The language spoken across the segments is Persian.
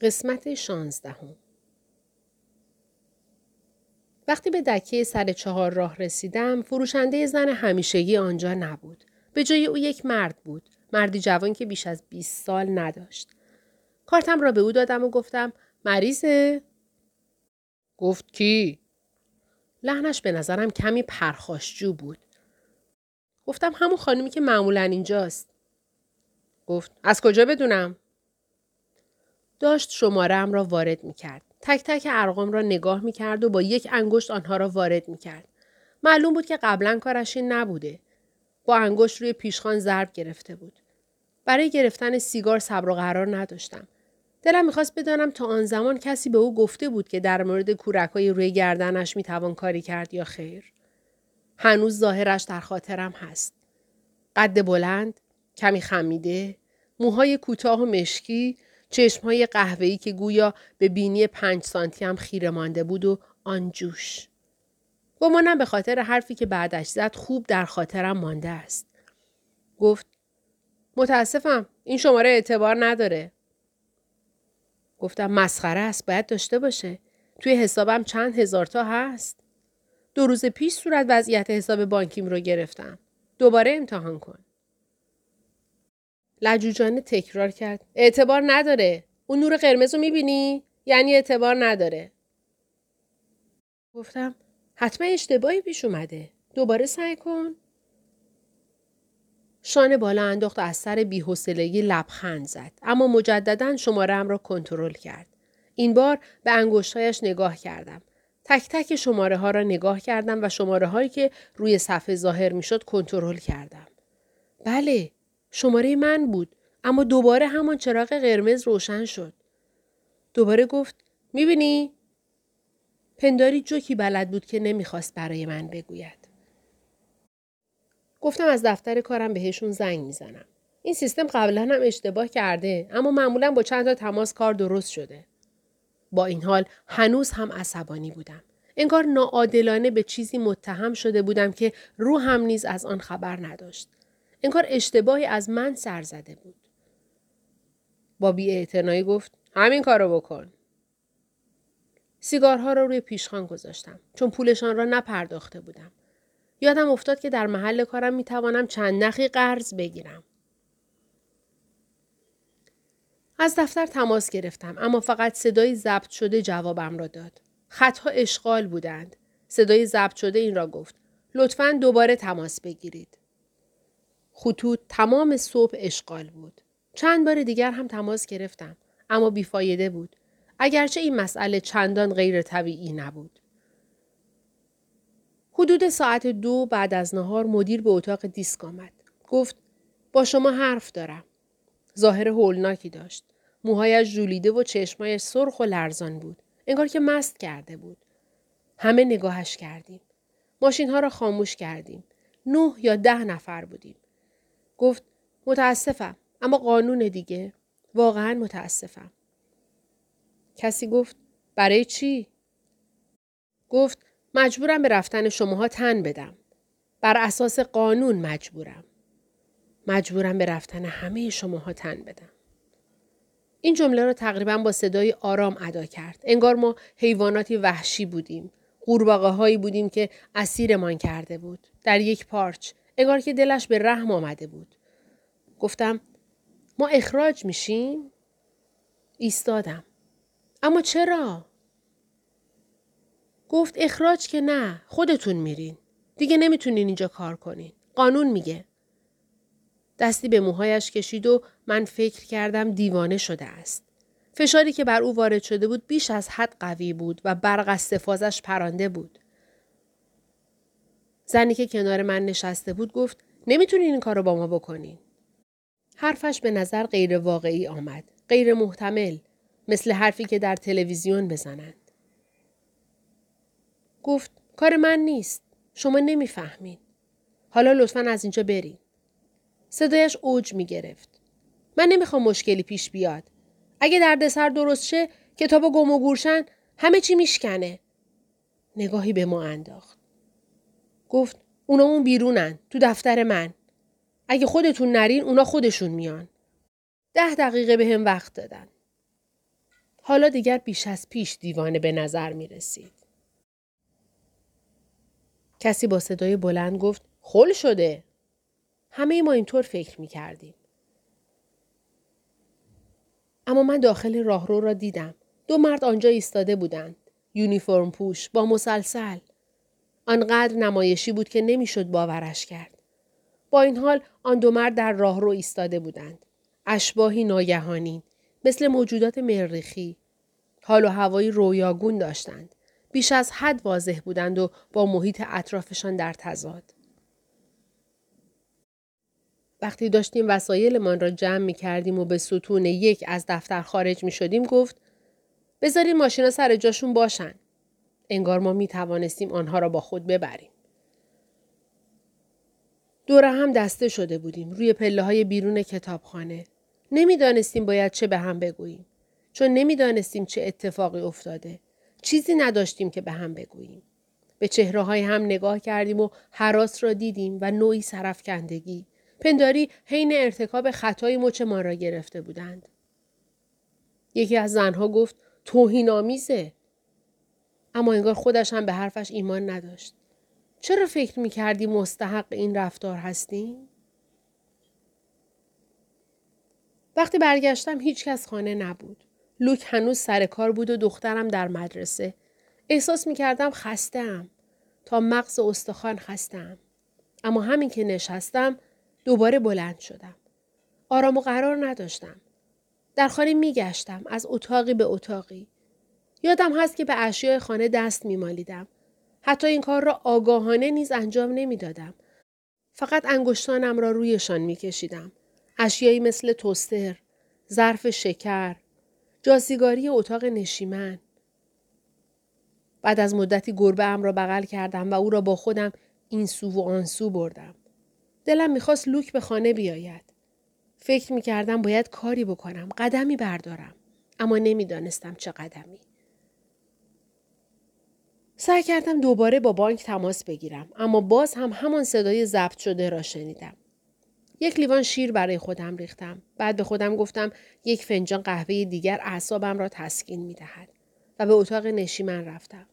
قسمت شانزدهم وقتی به دکه سر چهار راه رسیدم فروشنده زن همیشگی آنجا نبود. به جای او یک مرد بود. مردی جوان که بیش از 20 سال نداشت. کارتم را به او دادم و گفتم مریضه؟ گفت کی؟ لحنش به نظرم کمی پرخاشجو بود. گفتم همون خانمی که معمولا اینجاست. گفت از کجا بدونم؟ داشت شمارم را وارد می کرد. تک تک ارقام را نگاه می کرد و با یک انگشت آنها را وارد می کرد. معلوم بود که قبلا کارش این نبوده. با انگشت روی پیشخان ضرب گرفته بود. برای گرفتن سیگار صبر و قرار نداشتم. دلم می‌خواست بدانم تا آن زمان کسی به او گفته بود که در مورد کورکای روی گردنش می‌توان کاری کرد یا خیر. هنوز ظاهرش در خاطرم هست. قد بلند، کمی خمیده، موهای کوتاه و مشکی، چشمهای قهوه‌ای که گویا به بینی پنج سانتی هم خیره مانده بود و آن جوش. گمانم به خاطر حرفی که بعدش زد خوب در خاطرم مانده است. گفت متاسفم این شماره اعتبار نداره. گفتم مسخره است باید داشته باشه. توی حسابم چند هزار تا هست. دو روز پیش صورت وضعیت حساب بانکیم رو گرفتم. دوباره امتحان کن. لجوجانه تکرار کرد. اعتبار نداره. اون نور قرمز رو می‌بینی؟ یعنی اعتبار نداره. گفتم حتما اشتباهی پیش اومده. دوباره سعی کن. شانه بالا انداخت و از سر بیحسلگی لبخند زد اما مجددا شمارهام را کنترل کرد این بار به انگشتهایش نگاه کردم تک تک شماره ها را نگاه کردم و شماره هایی که روی صفحه ظاهر می‌شد کنترل کردم بله شماره من بود اما دوباره همان چراغ قرمز روشن شد دوباره گفت می‌بینی پنداری جوکی بلد بود که نمی‌خواست برای من بگوید گفتم از دفتر کارم بهشون زنگ می‌زنم. این سیستم قبلا هم اشتباه کرده اما معمولا با چند تا تماس کار درست شده. با این حال هنوز هم عصبانی بودم. انگار ناعادلانه به چیزی متهم شده بودم که روحم نیز از آن خبر نداشت. انگار اشتباهی از من سر زده بود. با بی گفت همین کارو بکن. سیگارها را روی پیشخان گذاشتم چون پولشان را نپرداخته بودم. یادم افتاد که در محل کارم می توانم چند نخی قرض بگیرم. از دفتر تماس گرفتم اما فقط صدای ضبط شده جوابم را داد. خطها اشغال بودند. صدای ضبط شده این را گفت. لطفا دوباره تماس بگیرید. خطوط تمام صبح اشغال بود. چند بار دیگر هم تماس گرفتم اما بیفایده بود. اگرچه این مسئله چندان غیر طبیعی نبود. حدود ساعت دو بعد از نهار مدیر به اتاق دیسک آمد. گفت با شما حرف دارم. ظاهر هولناکی داشت. موهایش جولیده و چشمایش سرخ و لرزان بود. انگار که مست کرده بود. همه نگاهش کردیم. ماشین ها را خاموش کردیم. نه یا ده نفر بودیم. گفت متاسفم اما قانون دیگه. واقعا متاسفم. کسی گفت برای چی؟ گفت مجبورم به رفتن شماها تن بدم. بر اساس قانون مجبورم. مجبورم به رفتن همه شماها تن بدم. این جمله را تقریبا با صدای آرام ادا کرد. انگار ما حیواناتی وحشی بودیم. قورباغه هایی بودیم که اسیرمان کرده بود. در یک پارچ. انگار که دلش به رحم آمده بود. گفتم ما اخراج میشیم؟ ایستادم. اما چرا؟ گفت اخراج که نه خودتون میرین. دیگه نمی‌تونین اینجا کار کنین. قانون میگه. دستی به موهایش کشید و من فکر کردم دیوانه شده است. فشاری که بر او وارد شده بود بیش از حد قوی بود و برق از پرانده بود. زنی که کنار من نشسته بود گفت نمی‌تونین این کار رو با ما بکنین. حرفش به نظر غیر واقعی آمد. غیر محتمل. مثل حرفی که در تلویزیون بزنند. گفت کار من نیست. شما نمی‌فهمین. حالا لطفا از اینجا برین. صدایش اوج می گرفت. من نمی‌خوام مشکلی پیش بیاد. اگه دردسر درست شه کتاب گم و گورشن همه چی میشکنه. نگاهی به ما انداخت. گفت اونا اون بیرونن تو دفتر من. اگه خودتون نرین اونا خودشون میان. ده دقیقه به هم وقت دادن. حالا دیگر بیش از پیش دیوانه به نظر می رسید. کسی با صدای بلند گفت خل شده. همه ما اینطور فکر می کردیم. اما من داخل راهرو را دیدم. دو مرد آنجا ایستاده بودند. یونیفرم پوش با مسلسل. آنقدر نمایشی بود که نمی‌شد باورش کرد. با این حال آن دو مرد در راهرو ایستاده بودند. اشباهی ناگهانی مثل موجودات مریخی حال و هوایی رویاگون داشتند. بیش از حد واضح بودند و با محیط اطرافشان در تضاد. وقتی داشتیم وسایلمان را جمع می کردیم و به ستون یک از دفتر خارج می شدیم گفت بذارین ماشینا سر جاشون باشن. انگار ما می توانستیم آنها را با خود ببریم. دوره هم دسته شده بودیم روی پله های بیرون کتابخانه. نمی‌دانستیم باید چه به هم بگوییم. چون نمی‌دانستیم چه اتفاقی افتاده. چیزی نداشتیم که به هم بگوییم. به چهره های هم نگاه کردیم و حراس را دیدیم و نوعی سرفکندگی. پنداری حین ارتکاب خطای مچ ما را گرفته بودند. یکی از زنها گفت توهین آمیزه. اما انگار خودش هم به حرفش ایمان نداشت. چرا فکر می کردی مستحق این رفتار هستیم؟ وقتی برگشتم هیچ کس خانه نبود. لوک هنوز سر کار بود و دخترم در مدرسه. احساس می کردم خستم. تا مغز استخوان خستم. اما همین که نشستم دوباره بلند شدم. آرام و قرار نداشتم. در خانه می گشتم از اتاقی به اتاقی. یادم هست که به اشیاء خانه دست می مالیدم. حتی این کار را آگاهانه نیز انجام نمی دادم. فقط انگشتانم را رویشان می کشیدم. اشیایی مثل توستر، ظرف شکر، جاسیگاری اتاق نشیمن. بعد از مدتی گربه ام را بغل کردم و او را با خودم این سو و آن سو بردم. دلم می‌خواست لوک به خانه بیاید. فکر می‌کردم باید کاری بکنم. قدمی بردارم. اما نمی‌دانستم چه قدمی. سعی کردم دوباره با بانک تماس بگیرم اما باز هم همان صدای ضبط شده را شنیدم. یک لیوان شیر برای خودم ریختم. بعد به خودم گفتم یک فنجان قهوه دیگر اعصابم را تسکین می دهد. و به اتاق نشیمن رفتم.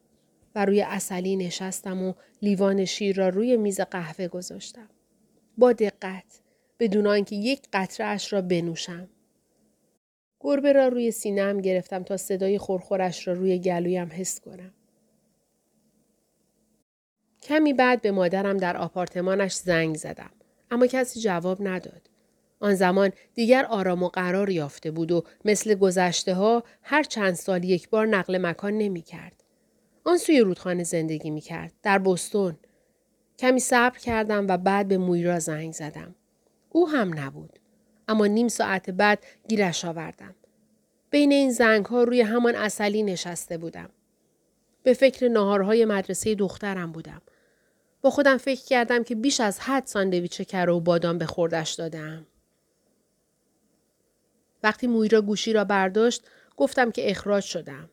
و روی اصلی نشستم و لیوان شیر را روی میز قهوه گذاشتم. با دقت بدون آنکه یک قطره اش را بنوشم. گربه را روی سینم گرفتم تا صدای خورخورش را روی گلویم حس کنم. کمی بعد به مادرم در آپارتمانش زنگ زدم. اما کسی جواب نداد. آن زمان دیگر آرام و قرار یافته بود و مثل گذشته ها هر چند سال یک بار نقل مکان نمی کرد. آن سوی رودخانه زندگی می کرد. در بستون. کمی صبر کردم و بعد به مویرا زنگ زدم. او هم نبود. اما نیم ساعت بعد گیرش آوردم. بین این زنگ ها روی همان اصلی نشسته بودم. به فکر ناهارهای مدرسه دخترم بودم. با خودم فکر کردم که بیش از حد ساندویچ کره و بادام به خوردش دادم. وقتی مویرا گوشی را برداشت گفتم که اخراج شدم.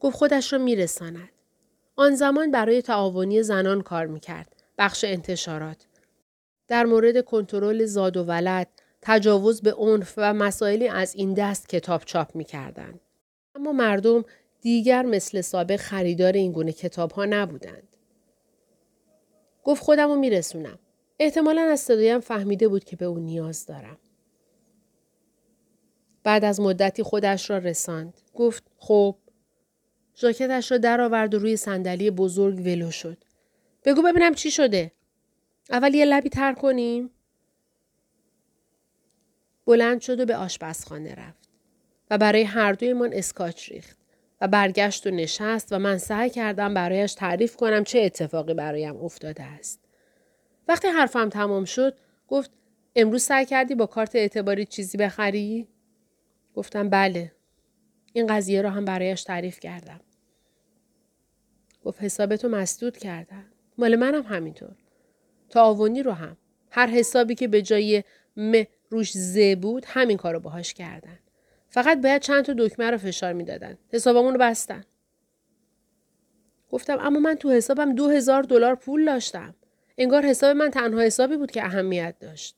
گفت خودش را میرساند. آن زمان برای تعاونی زنان کار می‌کرد. بخش انتشارات. در مورد کنترل زاد و ولد، تجاوز به عنف و مسائلی از این دست کتاب چاپ می‌کردند. اما مردم دیگر مثل سابق خریدار این گونه کتاب ها نبودند. گفت خودم رو میرسونم. احتمالا از صدایم فهمیده بود که به او نیاز دارم. بعد از مدتی خودش را رساند. گفت خب. ژاکتش را درآورد و روی صندلی بزرگ ولو شد. بگو ببینم چی شده. اول یه لبی تر کنیم. بلند شد و به آشپزخانه رفت و برای هر دویمان اسکاچ ریخت. و برگشت و نشست و من سعی کردم برایش تعریف کنم چه اتفاقی برایم افتاده است. وقتی حرفم تمام شد گفت امروز سعی کردی با کارت اعتباری چیزی بخری؟ گفتم بله. این قضیه را هم برایش تعریف کردم. گفت حسابتو مسدود کردن. مال منم همینطور. تعاونی رو هم. هر حسابی که به جای م روش ز بود همین کارو باهاش کردن. فقط باید چند تا دکمه رو فشار می‌دادن. حسابمون رو بستن. گفتم اما من تو حسابم دو هزار دلار پول داشتم. انگار حساب من تنها حسابی بود که اهمیت داشت.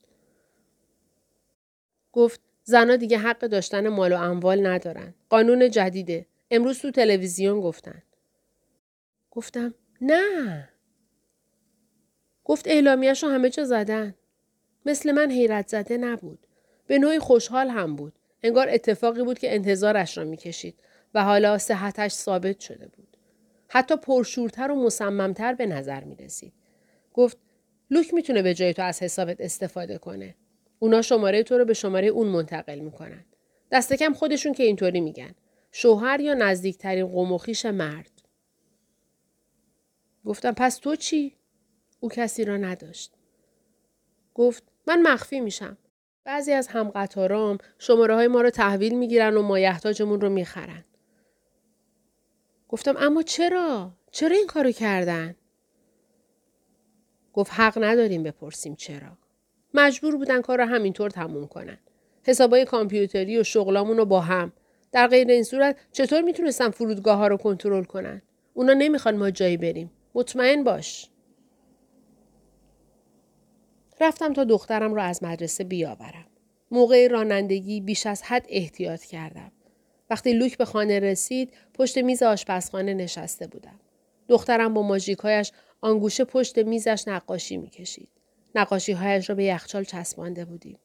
گفت زنها دیگه حق داشتن مال و اموال ندارن. قانون جدیده. امروز تو تلویزیون گفتن. گفتم نه. گفت اعلامیهش رو همه چه زدن. مثل من حیرت زده نبود. به نوعی خوشحال هم بود. انگار اتفاقی بود که انتظارش را می‌کشید و حالا صحتش ثابت شده بود. حتی پرشورتر و مصممتر به نظر می رسید. گفت لوک می‌تونه به جای تو از حسابت استفاده کنه. اونا شماره تو رو به شماره اون منتقل می‌کنن. دست کم خودشون که اینطوری میگن. شوهر یا نزدیکترین قموخیش مرد. گفتم پس تو چی؟ او کسی را نداشت. گفت من مخفی میشم. بعضی از همقطارام شماره های ما رو تحویل می‌گیرن و مایحتاجمون رو می‌خرن. گفتم اما چرا؟ چرا این کارو کردن؟ گفت حق نداریم بپرسیم چرا. مجبور بودن کار رو همینطور تموم کنن. حسابای کامپیوتری و شغلامون رو با هم. در غیر این صورت چطور می‌تونستن فرودگاه ها رو کنترل کنن؟ اونا نمی‌خوان ما جایی بریم. مطمئن باش. رفتم تا دخترم را از مدرسه بیاورم. موقع رانندگی بیش از حد احتیاط کردم. وقتی لوک به خانه رسید پشت میز آشپزخانه نشسته بودم. دخترم با ماژیکهایش آنگوشه پشت میزش نقاشی می‌کشید. نقاشی هایش را به یخچال چسبانده بودیم.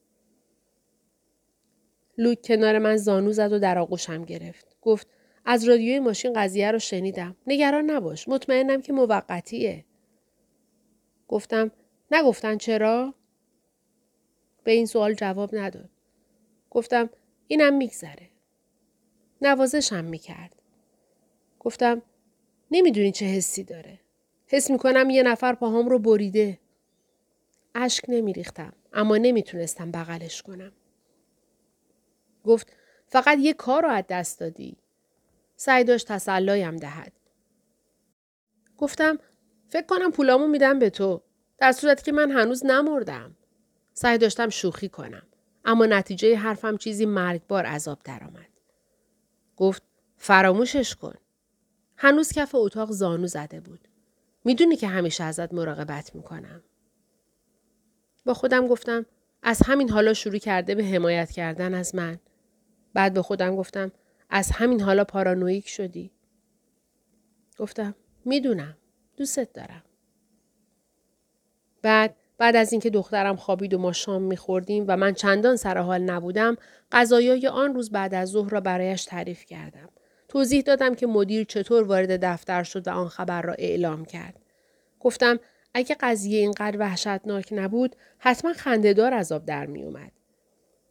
لوک کنار من زانو زد و در آغوشم گرفت. گفت از رادیوی ماشین قضیه رو شنیدم. نگران نباش. مطمئنم که موقتیه. گفتم نگفتن چرا؟ به این سوال جواب نداد. گفتم اینم میگذره. نوازشم می‌کرد. گفتم نمی‌دونی چه حسی داره. حس می‌کنم یه نفر پاهام رو بریده. اشک نمیریختم اما نمی‌تونستم بغلش کنم. گفت فقط یه کار رو از دست دادی. سعی داشت تسلایم دهد. گفتم فکر کنم پولامو میدم به تو. در صورتی که من هنوز نمردم. سعی داشتم شوخی کنم. اما نتیجه حرفم چیزی مرگبار عذاب درآمد. گفت فراموشش کن. هنوز کف اتاق زانو زده بود. می‌دونی که همیشه ازت مراقبت می‌کنم. با خودم گفتم از همین حالا شروع کرده به حمایت کردن از من. بعد به خودم گفتم از همین حالا پارانویک شدی. گفتم می‌دونم دوستت دارم. بعد بعد از اینکه دخترم خوابید و ما شام میخوردیم و من چندان سر حال نبودم غذایای آن روز بعد از ظهر را برایش تعریف کردم توضیح دادم که مدیر چطور وارد دفتر شد و آن خبر را اعلام کرد گفتم اگه قضیه اینقدر وحشتناک نبود حتما خندهدار از آب در می اومد.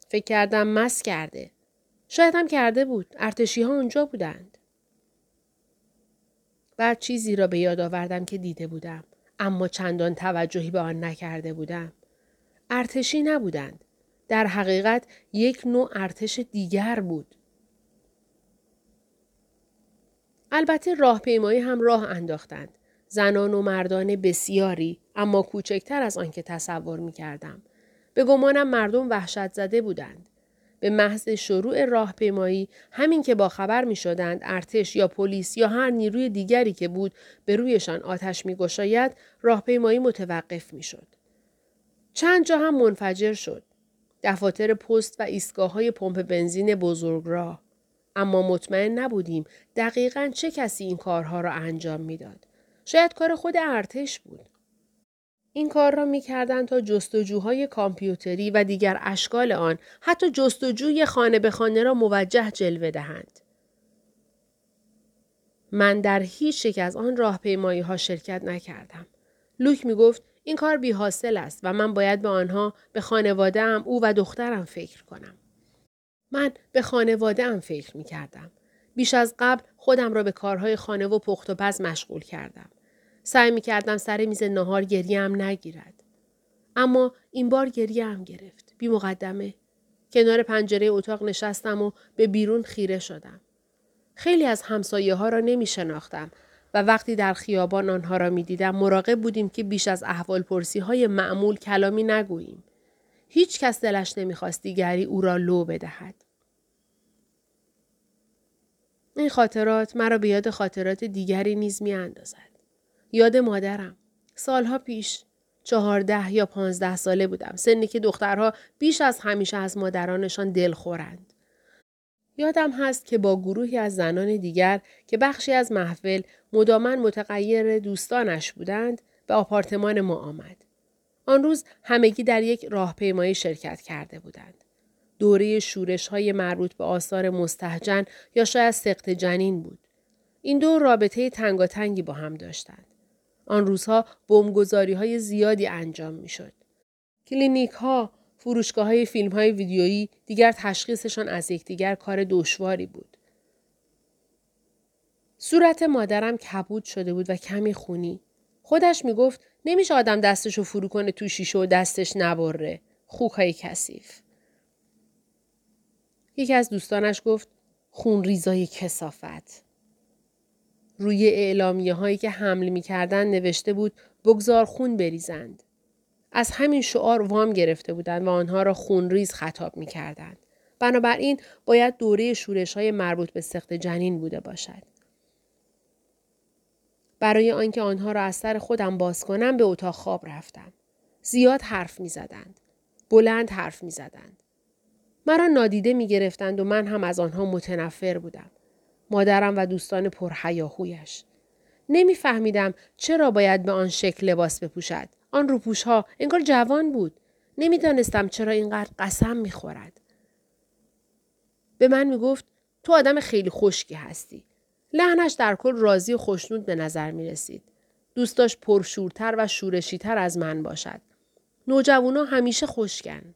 فکر کردم مس کرده. شاید هم کرده بود. ارتشی ها اونجا بودند. بعد چیزی را به یاد آوردم که دیده بودم. اما چندان توجهی به آن نکرده بودم. ارتشی نبودند. در حقیقت یک نوع ارتش دیگر بود. البته راهپیمایی هم راه انداختند. زنان و مردان بسیاری اما کوچکتر از آنکه تصور می کردم. به گمانم مردم وحشت زده بودند. به محض شروع راهپیمایی همین که با خبر می شدند ارتش یا پلیس یا هر نیروی دیگری که بود به رویشان آتش می گشاید راهپیمایی متوقف می شد. چند جا هم منفجر شد. دفاتر پست و ایستگاه های پمپ بنزین بزرگ راه. اما مطمئن نبودیم دقیقا چه کسی این کارها را انجام می‌داد. شاید کار خود ارتش بود. این کار را می کردن تا جستجوهای کامپیوتری و دیگر اشکال آن حتی جستجوی خانه به خانه را موجه جلوه دهند. من در هیچ یک از آن راهپیمایی ها شرکت نکردم. لوک می گفت این کار بی حاصل است و من باید به آنها به خانواده ام او و دخترم فکر کنم. من به خانواده ام فکر می کردم. بیش از قبل خودم را به کارهای خانه و پخت و پز مشغول کردم. سعی می کردم سر میز نهار هم نگیرد. اما این بار گریه هم گرفت. بی مقدمه. کنار پنجره اتاق نشستم و به بیرون خیره شدم. خیلی از همسایه ها را نمی شناختم و وقتی در خیابان آنها را می دیدم مراقب بودیم که بیش از احوال پرسی های معمول کلامی نگوییم. هیچ کس دلش نمی‌خواست دیگری او را لو بدهد. این خاطرات مرا به یاد خاطرات دیگری نیز می اندازد. یاد مادرم. سالها پیش. چهارده یا پانزده ساله بودم. سنی که دخترها بیش از همیشه از مادرانشان دلخورند. یادم هست که با گروهی از زنان دیگر که بخشی از محفل مدامن متغیر دوستانش بودند به آپارتمان ما آمد. آن روز همگی در یک راهپیمایی شرکت کرده بودند. دوره شورش های مربوط به آثار مستحجن یا شاید سقط جنین بود. این دو رابطه تنگاتنگی با هم داشتند. آن روزها بمبگذاری های زیادی انجام می شد. کلینیک ها، فروشگاه های فیلم های ویدیویی دیگر تشخیصشان از یکدیگر کار دشواری بود. صورت مادرم کبود شده بود و کمی خونی. خودش می گفت نمیشه آدم دستشو فرو کنه تو شیشه و دستش نبره. خوک های کثیف. یکی از دوستانش گفت خون ریزای کسافت. روی اعلامیه هایی که حمل می نوشته بود بگذار خون بریزند. از همین شعار وام گرفته بودند و آنها را خونریز خطاب می کردند. بنابراین باید دوره شورش های مربوط به سخت جنین بوده باشد. برای آنکه آنها را از سر خودم باز کنم به اتاق خواب رفتم. زیاد حرف می زدند. بلند حرف می زدند. مرا نادیده می گرفتند و من هم از آنها متنفر بودم. مادرم و دوستان پرحیاهویش. نمیفهمیدم چرا باید به آن شکل لباس بپوشد. آن روپوش ها انگار جوان بود. نمی‌دانستم چرا اینقدر قسم می‌خورد. به من می‌گفت تو آدم خیلی خشکی هستی. لحنش در کل راضی و خوشنود به نظر می رسید. دوست پرشورتر و شورشیتر از من باشد. نوجوانا همیشه خوشگن.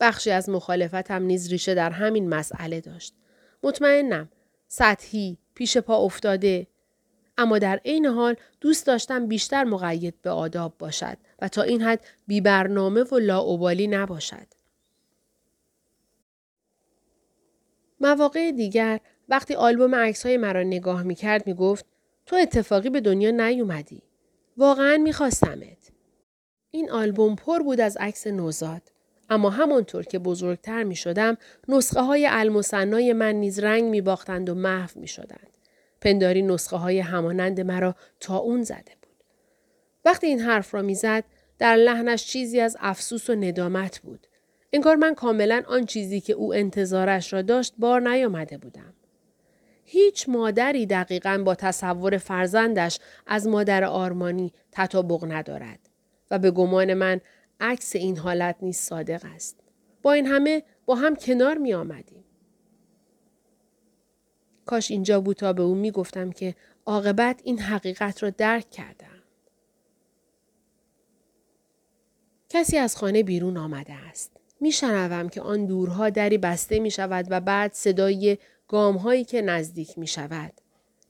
بخشی از مخالفتم نیز ریشه در همین مسئله داشت. مطمئنم سطحی، پیش پا افتاده، اما در عین حال دوست داشتم بیشتر مقید به آداب باشد و تا این حد بی برنامه و لاعبالی نباشد. مواقع دیگر وقتی آلبوم عکس های مرا نگاه می کرد می گفت تو اتفاقی به دنیا نیومدی. واقعا میخواستمت. این آلبوم پر بود از عکس نوزاد. اما همانطور که بزرگتر می شدم نسخه های المصنای من نیز رنگ می باختند و محو می شدند. پنداری نسخه های همانند مرا تا اون زده بود. وقتی این حرف را می‌زد در لحنش چیزی از افسوس و ندامت بود. انگار من کاملا آن چیزی که او انتظارش را داشت بار نیامده بودم. هیچ مادری دقیقا با تصور فرزندش از مادر آرمانی تطابق ندارد و به گمان من عکس این حالت نیز صادق است. با این همه با هم کنار می آمدیم. کاش اینجا بود تا به او می گفتم که عاقبت این حقیقت را درک کردم. کسی از خانه بیرون آمده است. میشنوم که آن دورها دری بسته می شود و بعد صدای گام هایی که نزدیک می شود.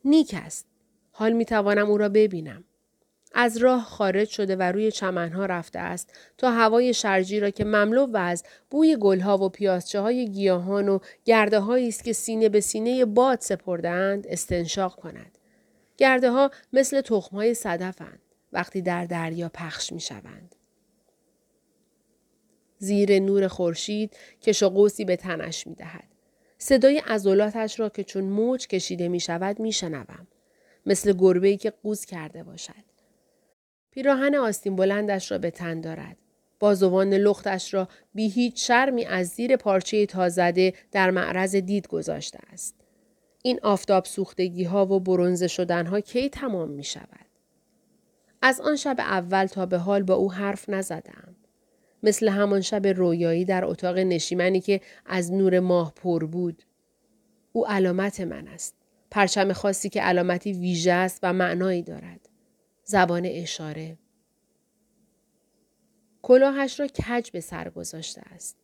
نیک است. حال می توانم او را ببینم. از راه خارج شده و روی چمنها رفته است تا هوای شرجی را که مملو و از بوی گلها و پیازچه های گیاهان و گرده است که سینه به سینه باد سپردهاند استنشاق کند. گرده ها مثل تخم های صدفند وقتی در دریا پخش می شوند. زیر نور خورشید کش و قوسی به تنش می دهد. صدای عضلاتش را که چون موج کشیده می شود می شنوم. مثل گربه‌ای که قوز کرده باشد. پیراهن آستین بلندش را به تن دارد. بازوان لختش را بی هیچ شرمی از زیر پارچه تازده در معرض دید گذاشته است. این آفتاب سوختگی ها و برونزه شدن ها کی تمام می شود؟ از آن شب اول تا به حال با او حرف نزدم. مثل همان شب رویایی در اتاق نشیمنی که از نور ماه پر بود. او علامت من است. پرچم خاصی که علامتی ویژه است و معنایی دارد. زبان اشاره. کلاهش را کج به سر گذاشته است.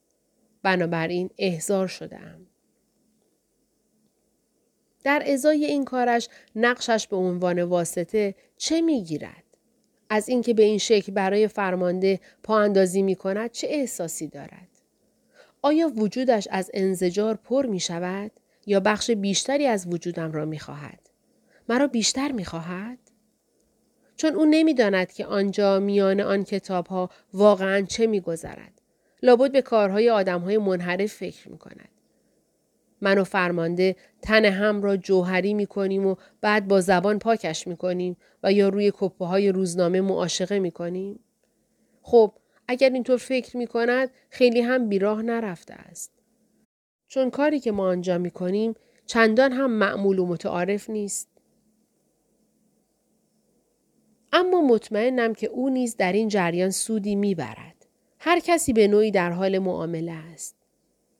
بنابراین احضار ام. در ازای این کارش نقشش به عنوان واسطه چه می‌گیرد؟ از اینکه به این شکل برای فرمانده پا اندازی می کند چه احساسی دارد؟ آیا وجودش از انزجار پر می شود یا بخش بیشتری از وجودم را می خواهد؟ مرا بیشتر می خواهد؟ چون او نمی‌داند که آنجا میان آن کتاب ها واقعا چه میگذرد لابد به کارهای آدم های منحرف فکر می کند. من و فرمانده تن هم را جوهری می کنیم و بعد با زبان پاکش می کنیم و یا روی کپه های روزنامه معاشقه می کنیم؟ خب اگر اینطور فکر می کند خیلی هم بیراه نرفته است. چون کاری که ما آنجا می کنیم چندان هم معمول و متعارف نیست. اما مطمئنم که او نیز در این جریان سودی می‌برد. هر کسی به نوعی در حال معامله است.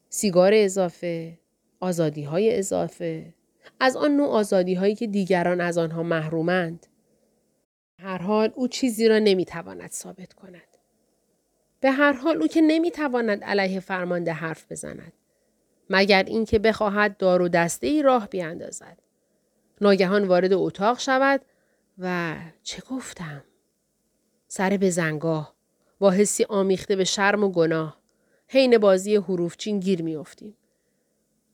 سیگار اضافه، آزادی های اضافه، از آن نوع آزادی هایی که دیگران از آنها محرومند. هر حال او چیزی را نمی‌تواند ثابت کند. به هر حال او که نمی‌تواند علیه فرمانده حرف بزند. مگر اینکه بخواهد دار و دسته ای راه بیاندازد. ناگهان وارد اتاق شود و چه گفتم؟ سر به زنگاه با حسی آمیخته به شرم و گناه حین بازی حروفچین گیر میافتیم.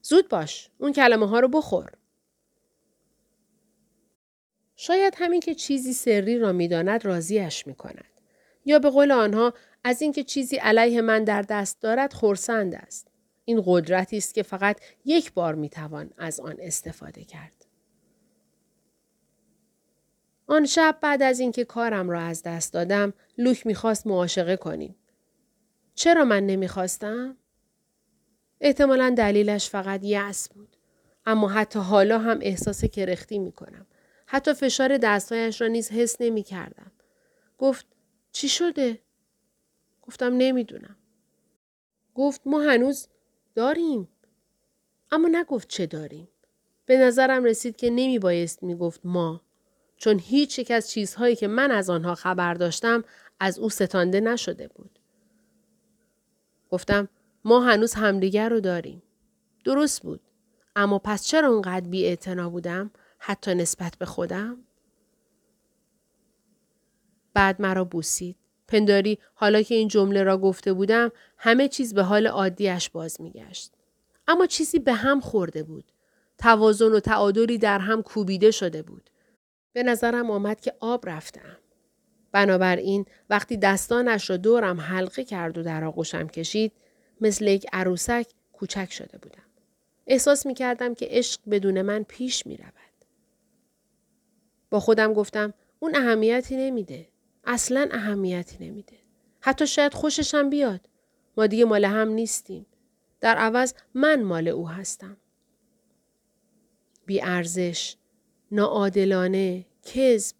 زود باش اون کلمه ها رو بخور. شاید همین که چیزی سری را می‌داند راضیش می کند. یا به قول آنها از اینکه چیزی علیه من در دست دارد خورسند است. این قدرتی است که فقط یک بار می‌توان از آن استفاده کرد. آن شب بعد از اینکه کارم را از دست دادم لوک می‌خواست معاشقه کنیم. چرا من نمی‌خواستم؟ احتمالا دلیلش فقط یأس بود. اما حتی حالا هم احساس کرختی می کنم. حتی فشار دستهایش را نیز حس نمی کردم. گفت چی شده؟ گفتم نمی‌دونم. گفت ما هنوز داریم. اما نگفت چه داریم. به نظرم رسید که نمی بایست می گفت ما. چون هیچ یک از چیزهایی که من از آنها خبر داشتم از او ستانده نشده بود. گفتم ما هنوز همدیگر رو داریم. درست بود. اما پس چرا اونقدر بی بودم حتی نسبت به خودم؟ بعد مرا بوسید. پنداری حالا که این جمله را گفته بودم همه چیز به حال عادیش باز میگشت. اما چیزی به هم خورده بود. توازن و تعادلی در هم کوبیده شده بود. به نظرم آمد که آب رفتم. بنابراین وقتی دستانش را دورم حلقه کرد و در آغوشم کشید مثل یک عروسک کوچک شده بودم. احساس می کردم که عشق بدون من پیش می رود. با خودم گفتم اون اهمیتی نمیده. اصلا اهمیتی نمیده. حتی شاید خوششم بیاد. ما دیگه مال هم نیستیم. در عوض من مال او هستم. بی ارزش، ناعادلانه، کذب،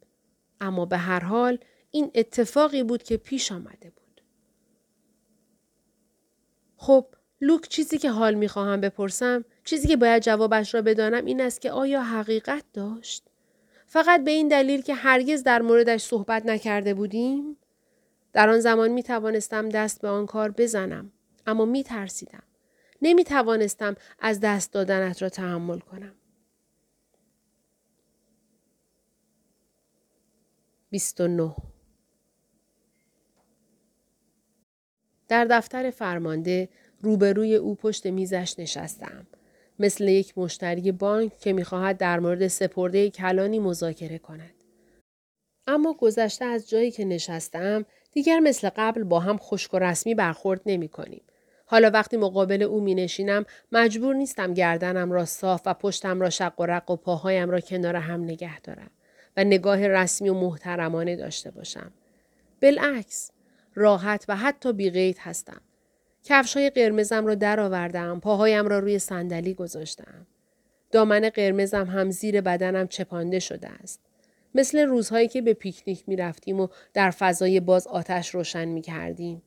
اما به هر حال این اتفاقی بود که پیش آمده بود. خب لوک چیزی که حال می‌خواهم بپرسم چیزی که باید جوابش را بدانم این است که آیا حقیقت داشت؟ فقط به این دلیل که هرگز در موردش صحبت نکرده بودیم؟ در آن زمان می توانستم دست به آن کار بزنم اما می ترسیدم. نمی توانستم از دست دادنت را تحمل کنم. 29 در دفتر فرمانده روبروی او پشت میزش نشستم. مثل یک مشتری بانک که می‌خواهد در مورد سپرده کلانی مذاکره کند. اما گذشته از جایی که نشستم دیگر مثل قبل با هم خشک و رسمی برخورد نمی کنیم. حالا وقتی مقابل او می نشینم مجبور نیستم گردنم را صاف و پشتم را شق و رق و پاهایم را کنار هم نگه دارم و نگاه رسمی و محترمانه داشته باشم. بالعکس راحت و حتی بیقید هستم. کفش های قرمزم را درآوردم، پاهایم را روی صندلی گذاشتم. دامن قرمزم هم زیر بدنم چپانده شده است. مثل روزهایی که به پیکنیک می رفتیم و در فضای باز آتش روشن می کردیم.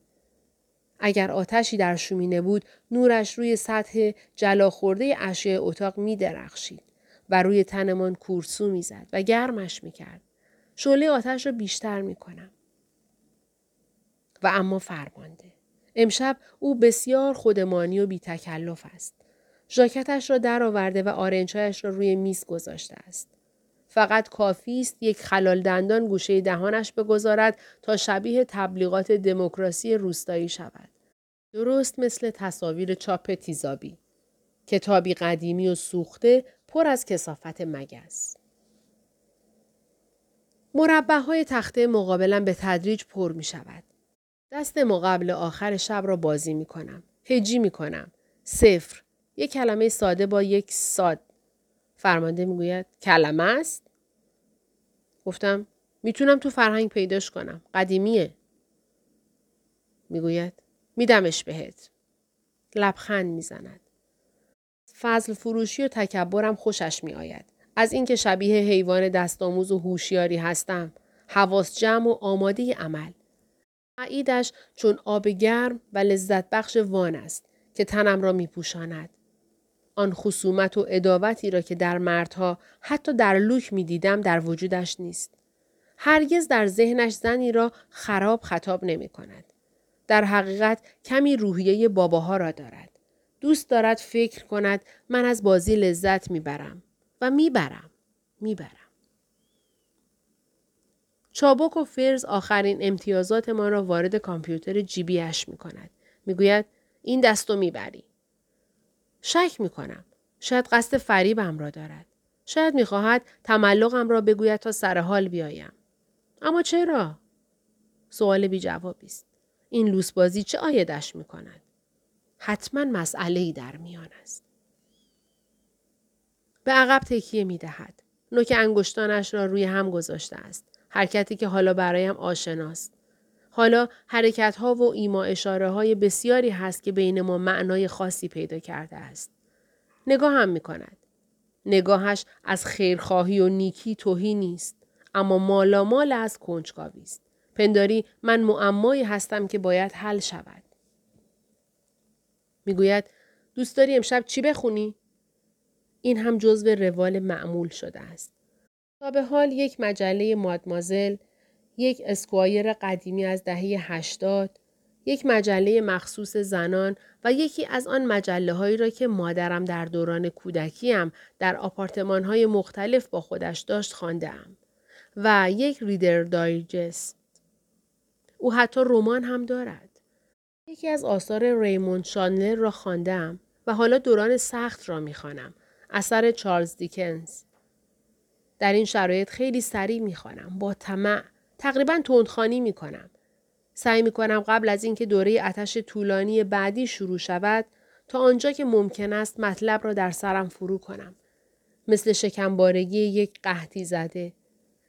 اگر آتشی در شومینه بود نورش روی سطح جلا خورده اشیاء اتاق می درخشید و روی تنمان کورسو می زد و گرمش می کرد. شعله آتش را بیشتر می کنم. و اما فرمانده. امشب او بسیار خودمانی و بی تکلف است. ژاکتش را درآورده و آرنجهایش را روی میز گذاشته است. فقط کافی است یک خلال دندان گوشه دهانش بگذارد تا شبیه تبلیغات دموکراسی روستایی شود. درست مثل تصاویر چاپ تیزابی. کتابی قدیمی و سوخته پر از کسافت مگس. مربع های تخته مقابلم به تدریج پر می شود. دست مقابل آخر شب را بازی می کنم. هجی می کنم. صفر. یک کلمه ساده با یک ساد. فرمانده می‌گوید کلمه است؟ گفتم می‌تونم تو فرهنگ پیداش کنم. قدیمیه. می‌گوید میدمش بهت. لبخند می‌زند. فضل فروشی و تکبرم خوشش می آید. از اینکه شبیه حیوان دستآموز و هوشیاری هستم. حواس جمع و آماده عمل. عیدش چون آب گرم و لذت بخش وان است که تنم را می پوشاند. آن خصومت و اداوتی را که در مردها حتی در لوک می دیدم در وجودش نیست. هرگز در ذهنش زنی را خراب خطاب نمی کند. در حقیقت کمی روحیه باباها را دارد. دوست دارد فکر کند من از بازی لذت می‌برم و می‌برم می‌برم. چابک و فرز آخرین امتیازات ما را وارد کامپیوتر جیبیش می کند. می‌گوید این دستو می‌بری. شک می کنم. شاید قصد فریبم را دارد. شاید می‌خواهد تملقم را بگوید تا سر حال بیایم. اما چرا؟ سوال بی جوابی است. این لوسبازی چه آیدش می کند؟ حتما مسئله ای در میان است. به عقب تکیه می دهد. نوک انگشتانش را روی هم گذاشته است. حرکتی که حالا برایم آشناست. حالا حرکت ها و ایما اشاره های بسیاری هست که بین ما معنای خاصی پیدا کرده است. نگاه هم می کند. نگاهش از خیرخواهی و نیکی توهی نیست. اما مالا مال از کنجکاوی است. پنداری من معمایی هستم که باید حل شود. می‌گوید دوست داری امشب چی بخونی؟ این هم جزو روال معمول شده است. تا به حال یک مجله مادمازل، یک اسکوایر قدیمی از دهه هشتاد، یک مجله مخصوص زنان و یکی از آن مجله هایی را که مادرم در دوران کودکیم در آپارتمان های مختلف با خودش داشت خانده و یک ریدر دایجست. او حتی رمان هم دارد. یکی از آثار ریموند شانلر را خواندم و حالا دوران سخت را می‌خوانم. اثر چارلز دیکنز. در این شرایط خیلی سریع می‌خوانم با طمع تقریبا تندخانی می‌کنم. سعی می‌کنم قبل از اینکه دوره اتش طولانی بعدی شروع شود تا آنجا که ممکن است مطلب را در سرم فرو کنم. مثل شکمبارگی یک قحطی زده.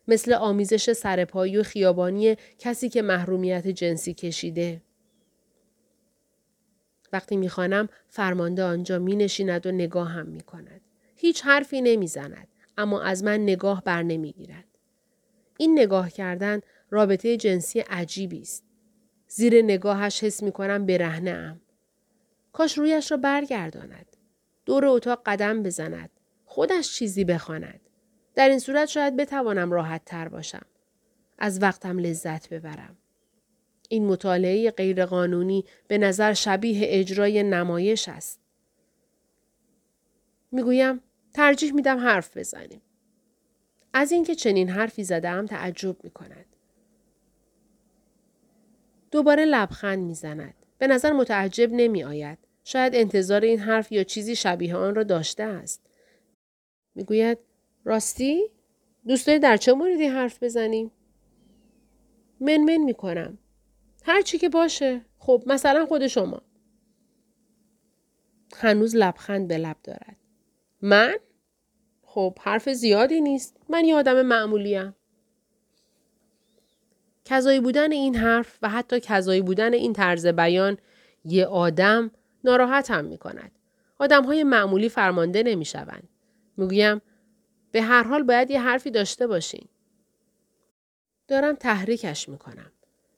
مثل آمیزش سرپایی و خیابانی کسی که محرومیت جنسی کشیده. وقتی می‌خوانم فرمانده آنجا می نشیند و نگاه هم می کند. هیچ حرفی نمی‌زند اما از من نگاه بر نمی گیرد. این نگاه کردن رابطه جنسی عجیبی است. زیر نگاهش حس می کنم برهنه ام. کاش رویش را برگرداند. دور اتاق قدم بزند. خودش چیزی بخواند. در این صورت شاید بتوانم راحت تر باشم. از وقتم لذت ببرم. این مطالعه غیرقانونی به نظر شبیه اجرای نمایش است. می‌گویم ترجیح میدم حرف بزنیم. از اینکه چنین حرفی زدم تعجب می کند. دوباره لبخند می‌زند. به نظر متعجب نمی آید. شاید انتظار این حرف یا چیزی شبیه آن را داشته است. می‌گوید راستی؟ دوست در چه موردی حرف بزنیم؟ من من می کنم. هر چی که باشه. خب مثلا خود شما. هنوز لبخند به لب دارد. من؟ خب حرف زیادی نیست. من یه آدم معمولیم. کذایی بودن این حرف و حتی کذایی بودن این طرز بیان یه آدم ناراحت هم می کند. آدم های معمولی فرمانده نمی شوند. می‌گویم به هر حال باید یه حرفی داشته باشین. دارم تحریکش می کنم.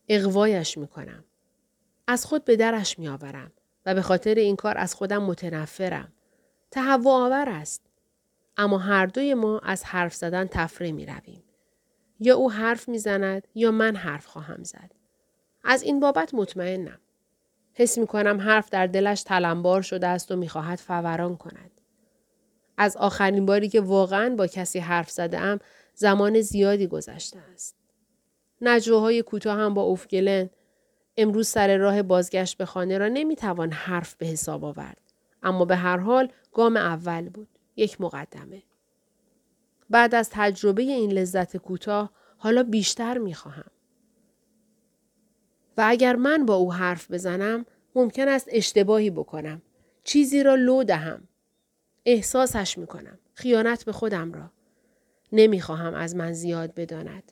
اقوایش می کنم. از خود به درش می آورم و به خاطر این کار از خودم متنفرم. تهوع آور است. اما هر دوی ما از حرف زدن تفره می رویم. یا او حرف می زند یا من حرف خواهم زد. از این بابت مطمئنم. حس می کنم حرف در دلش تلمبار شده است و می خواهد فوران کند. از آخرین باری که واقعا با کسی حرف زده ام زمان زیادی گذشته است. نجواهای کوتاه هم با اوفگلن امروز سر راه بازگشت به خانه را نمی‌توان حرف به حساب آورد. اما به هر حال گام اول بود. یک مقدمه. بعد از تجربه این لذت کوتاه حالا بیشتر می‌خواهم. و اگر من با او حرف بزنم ممکن است اشتباهی بکنم چیزی را لو دهم. احساسش می کنم. خیانت به خودم را. نمی‌خواهم از من زیاد بداند.